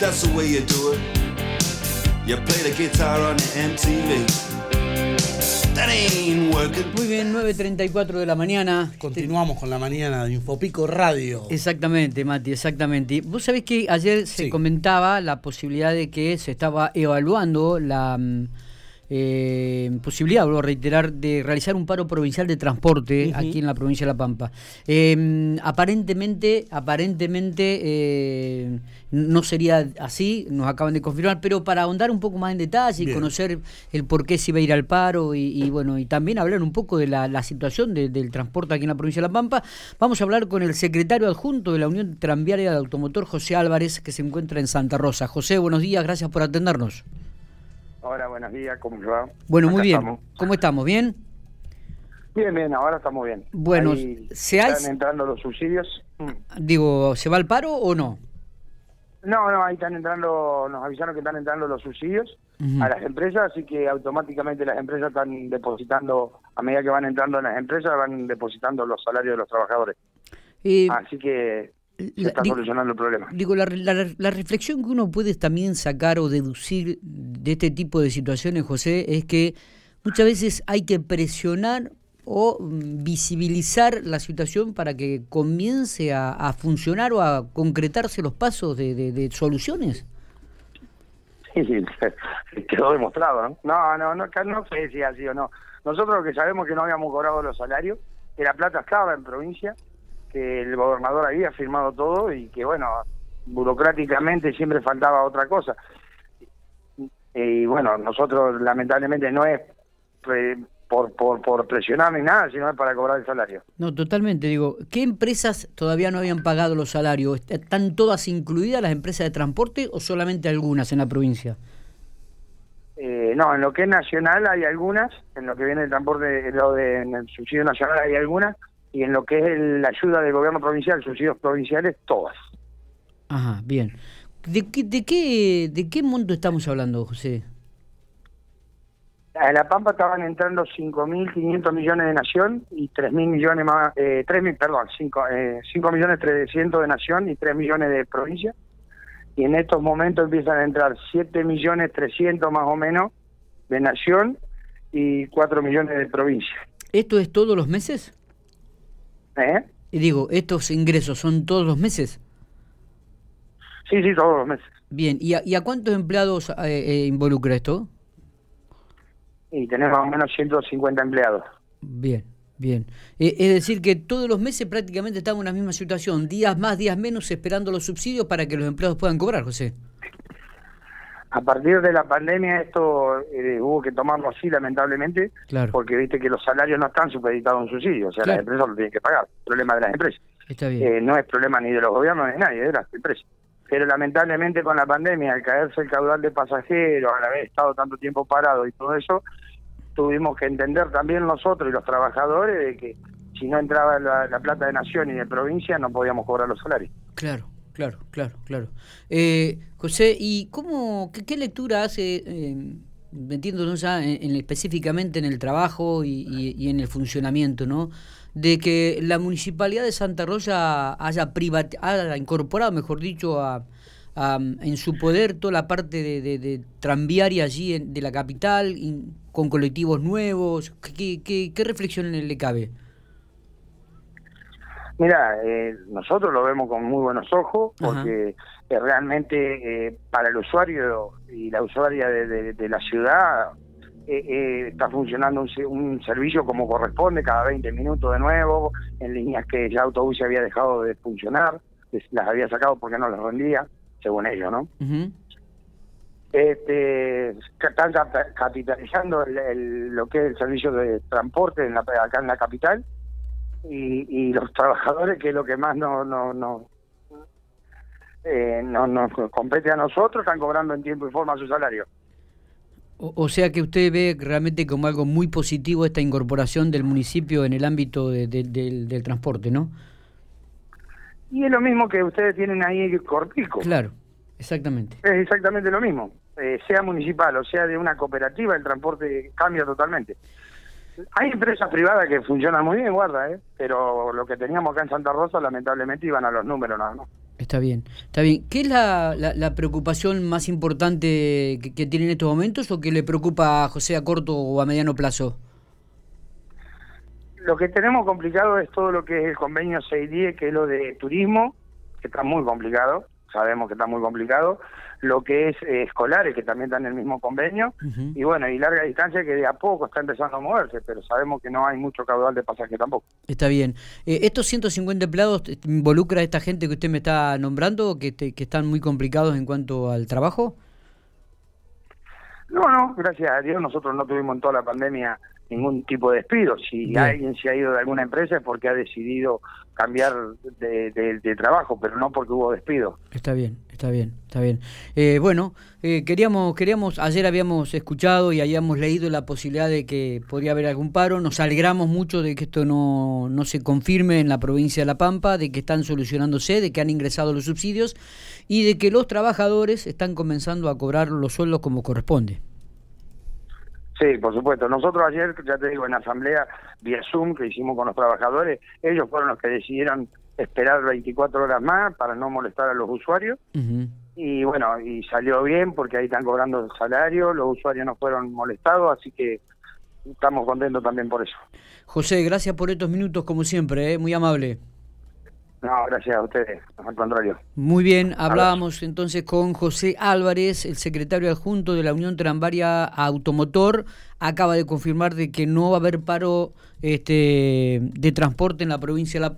That's the way you do it. You play the guitar on the MTV. That ain't working. Muy bien, 9.34 de la mañana. Continuamos con la mañana de Infopico Radio. Exactamente, Mati, exactamente. Vos sabés que ayer se Sí. comentaba la posibilidad de que se estaba evaluando la mm, eh, posibilidad, vuelvo a reiterar, de realizar un paro provincial de transporte aquí en la provincia de La Pampa. Eh, aparentemente, aparentemente eh, no sería así, nos acaban de confirmar, pero para ahondar un poco más en detalle y conocer el por qué se iba a ir al paro y, y, bueno, y también hablar un poco de la, la situación de- del transporte aquí en la provincia de La Pampa, vamos a hablar con el secretario adjunto de la Unión Tranviaria de Automotor, José Álvarez, que se encuentra en Santa Rosa. José, buenos días, gracias por atendernos. Hola, buenos días, ¿cómo va? Bueno, muy bien. estamos. ¿Cómo estamos? ¿Bien? Bien, bien, ahora estamos bien. Bueno, Ahí ¿se hay- están entrando los subsidios. Mm. Digo, ¿se va al paro o no? No, no, ahí están entrando, nos avisaron que están entrando los subsidios a las empresas, así que automáticamente las empresas están depositando, a medida que van entrando en las empresas, van depositando los salarios de los trabajadores. Así que se está solucionando el problema. Digo, la, la- la reflexión que uno puede también sacar o deducir de este tipo de situaciones, José, es que muchas veces hay que presionar o mm, visibilizar la situación para que comience a, a funcionar o a concretarse los pasos de, de- de soluciones. Sí, sí, quedó demostrado, ¿no? No, no, no, no sé si así o no. Nosotros lo que sabemos que no habíamos cobrado los salarios, que la plata estaba en provincia, que el gobernador había firmado todo y que, bueno, burocráticamente siempre faltaba otra cosa. Y bueno, nosotros lamentablemente no es por, por, por presionar ni nada, sino es para cobrar el salario. No, totalmente. Digo, ¿qué empresas todavía no habían pagado los salarios? ¿Están todas incluidas las empresas de transporte o solamente algunas en la provincia? Eh, no, en lo que es nacional hay algunas, en lo que viene el transporte, lo de, en el subsidio nacional hay algunas, y en lo que es el- la ayuda del gobierno provincial, subsidios provinciales, todas. Ajá, bien. ¿De qué, de qué, de qué monto estamos hablando, José? A La Pampa estaban entrando 5.500 millones de nación y 3.000 millones más, eh, 3.000, perdón, 5, eh, 5 millones 300 de nación y 3 millones de provincia. Y en estos momentos empiezan a entrar 7 millones 300 más o menos de nación y 4 millones de provincia. ¿Esto es todos los meses? ¿Eh? Y digo, ¿estos ingresos son todos los meses? Sí, sí, todos los meses. Bien, ¿y a, y a cuántos empleados eh, eh, involucra esto? Y tenemos más o menos 150 empleados. Bien, bien. Eh, es decir, que todos los meses prácticamente estamos en la misma situación, días más, días menos, esperando los subsidios para que los empleados puedan cobrar, José. A partir de la pandemia esto eh, hubo que tomarlo así lamentablemente, Claro. porque viste que los salarios no están supeditados a un subsidio, o sea, Claro. las empresas lo tienen que pagar, problema de las empresas. Está bien. Eh, no es problema ni de los gobiernos ni de nadie, de las empresas. Pero lamentablemente con la pandemia, al caerse el caudal de pasajeros, al haber estado tanto tiempo parado y todo eso, tuvimos que entender también nosotros y los trabajadores de que si no entraba la, la plata de nación y de provincia no podíamos cobrar los salarios. Claro, claro, claro, claro. Eh, José, ¿y cómo, qué, qué lectura hace, eh, metiéndonos ya en, en- específicamente en el trabajo y, y- y en el funcionamiento, ¿no? De que la municipalidad de Santa Rosa haya, haya incorporado, mejor dicho, a, en su poder toda la parte de, de- de tranviaria allí en- de la capital, con colectivos nuevos. ¿Qué, qué, qué reflexión le cabe? Mira, eh, nosotros lo vemos con muy buenos ojos porque eh, realmente eh, para el usuario y la usuaria de, de- de la ciudad eh, eh, está funcionando un, un servicio como corresponde, cada 20 minutos de nuevo, en líneas que ya autobús había dejado de funcionar, las había sacado porque no las rendía, según ellos, ¿no? Este, están cap- capitalizando el- el- lo que es el servicio de transporte en la- acá en la capital y, y los trabajadores que es lo que más no no no eh, no nos compete a nosotros están cobrando en tiempo y forma su salario O, o sea que usted ve realmente como algo muy positivo esta incorporación del municipio en el ámbito de- de- del, del transporte, ¿no? y es lo mismo que ustedes tienen ahí en Corpico Claro, exactamente. es exactamente lo mismo Eh, sea municipal o sea de una cooperativa el transporte cambia totalmente hay empresas privadas que funcionan muy bien guarda eh pero lo que teníamos acá en Santa Rosa lamentablemente iban a los números nada más Está bien, está bien. ¿Qué es la, la, la preocupación más importante que, que, tiene en estos momentos o que le preocupa a José a corto o a mediano plazo? Lo que tenemos complicado es todo lo que es el convenio 610, que es lo de turismo, que está muy complicado, sabemos que está muy complicado, lo que es eh, escolares, que también están en el mismo convenio, uh -huh. y bueno, y larga distancia que de a poco está empezando a moverse, pero sabemos que no hay mucho caudal de pasaje tampoco. Está bien. Eh, ¿Estos 150 empleados involucra a esta gente que usted me está nombrando, que, te, que están muy complicados en cuanto al trabajo? No, no, gracias a Dios nosotros no tuvimos en toda la pandemia ningún tipo de despido. Si Bien. alguien se ha ido de alguna empresa es porque ha decidido cambiar de, de, de, trabajo, pero no porque hubo despido. Está bien, está bien, está bien. Eh, bueno, eh, queríamos, queríamos, ayer habíamos escuchado y habíamos leído la posibilidad de que podría haber algún paro. Nos alegramos mucho de que esto no, no se confirme en la provincia de La Pampa, de que están solucionándose, de que han ingresado los subsidios y de que los trabajadores están comenzando a cobrar los sueldos como corresponde. Sí, por supuesto. Nosotros ayer, ya te digo, en asamblea vía Zoom que hicimos con los trabajadores, ellos fueron los que decidieron esperar 24 horas más para no molestar a los usuarios. Uh -huh. Y bueno, y salió bien porque ahí están cobrando el salario, los usuarios no fueron molestados, así que estamos contentos también por eso. José, gracias por estos minutos como siempre, ¿eh? muy amable. No, gracias a ustedes, al contrario. Muy bien, hablábamos entonces con José Álvarez, el secretario adjunto de la Unión Tramvaria Automotor. Acaba de confirmar de que no va a haber paro este, de transporte en la provincia de La Paz.